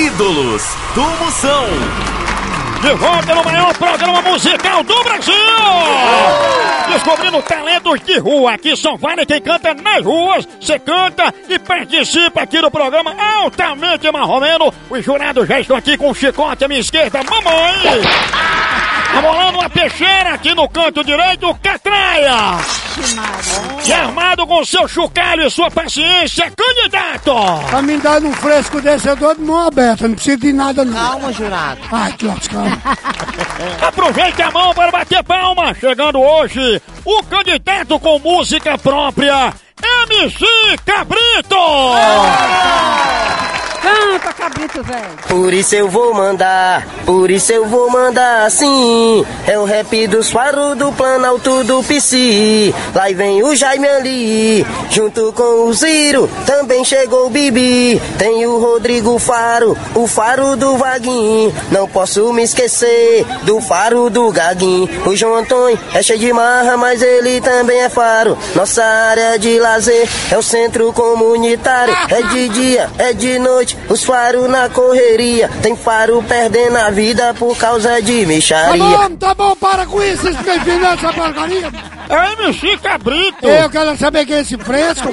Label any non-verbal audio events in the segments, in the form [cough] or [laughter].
Ídolos do Moção. De volta no maior programa musical do Brasil! Descobrindo talentos de rua. Aqui são vários quem canta nas ruas. Você canta e participa aqui do programa altamente marromeno. Os jurados já estão aqui com o chicote à minha esquerda. Mamãe! Amolando uma peixeira aqui no canto direito, Catraia! E armado com seu chocalho e sua paciência, candidato! Pra me dar um fresco desse, eu dou de mão aberta, não precisa de nada não. Calma, jurado. Ai, que lascado. [laughs] Aproveite a mão para bater palma. Chegando hoje, o candidato com música própria, MC Cabrito! Canta, cabrito velho. Por isso eu vou mandar, por isso eu vou mandar assim. É o rap dos faros do Planalto do PC. Lá vem o Jaime ali, junto com o Ziro. Também chegou o Bibi. Tem o Rodrigo Faro, o faro do Vaguinho. Não posso me esquecer do faro do Gaguinho. O João Antônio é cheio de marra, mas ele também é faro. Nossa área de lazer é o centro comunitário. É de dia, é de noite, os faros na correria. Tem faro perdendo a vida por causa de Tá mexaria. bom, tá bom, para com isso, vocês estão entendendo essa porcaria? É MC Cabrito! Eu quero saber quem é esse fresco.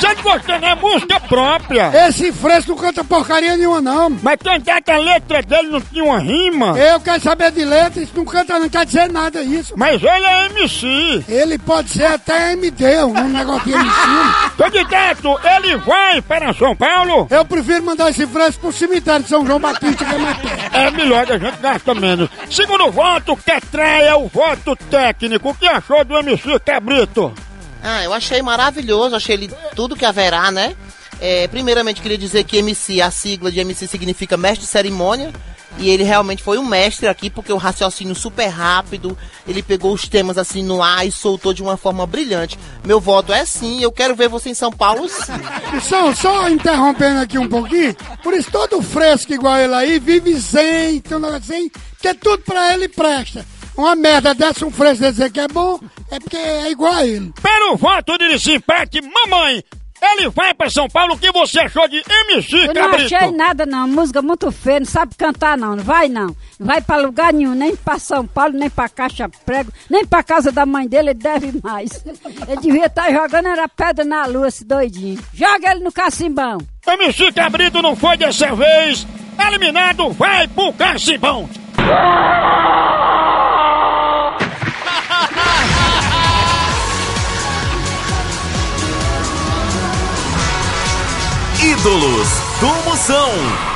Você de você não é música própria! Esse fresco não canta porcaria nenhuma, não. Mas cantar que a letra dele não tinha uma rima. Eu quero saber de letra, isso não canta, não quer dizer nada isso. Mas ele é MC. Ele pode ser até MD, um negocinho em cima. [laughs] Candidato, ele vai para São Paulo? Eu prefiro mandar esse fresco pro cemitério de São João Batista, que é mais perto. É melhor que a gente gasta menos. Segundo voto, Catraia, o voto técnico. O que achou do MC Cabrito? Ah, eu achei maravilhoso, achei ele tudo que haverá, né? É, primeiramente, queria dizer que MC, a sigla de MC significa mestre de cerimônia. E ele realmente foi um mestre aqui, porque o raciocínio super rápido, ele pegou os temas assim no ar e soltou de uma forma brilhante. Meu voto é sim, eu quero ver você em São Paulo sim. [laughs] Só, interrompendo aqui um pouquinho, por isso todo fresco igual ele aí vive negócio assim, que tudo pra ele presta. Uma merda dessa, um fresco dizer que é bom, é porque é igual a ele. Pelo voto de desempate, mamãe, ele vai para São Paulo. O que você achou de MC Eu não Cabrito? achei nada não, música muito feia, não sabe cantar não, não vai não. Não vai pra lugar nenhum, nem pra São Paulo, nem pra Caixa Prego, nem pra casa da mãe dele, ele deve mais. Ele devia estar jogando era pedra na lua, esse doidinho. Joga ele no cacimbão. MC Cabrito não foi dessa vez. Eliminado, vai pro Cacimbão. [laughs] Ídolos do Moção.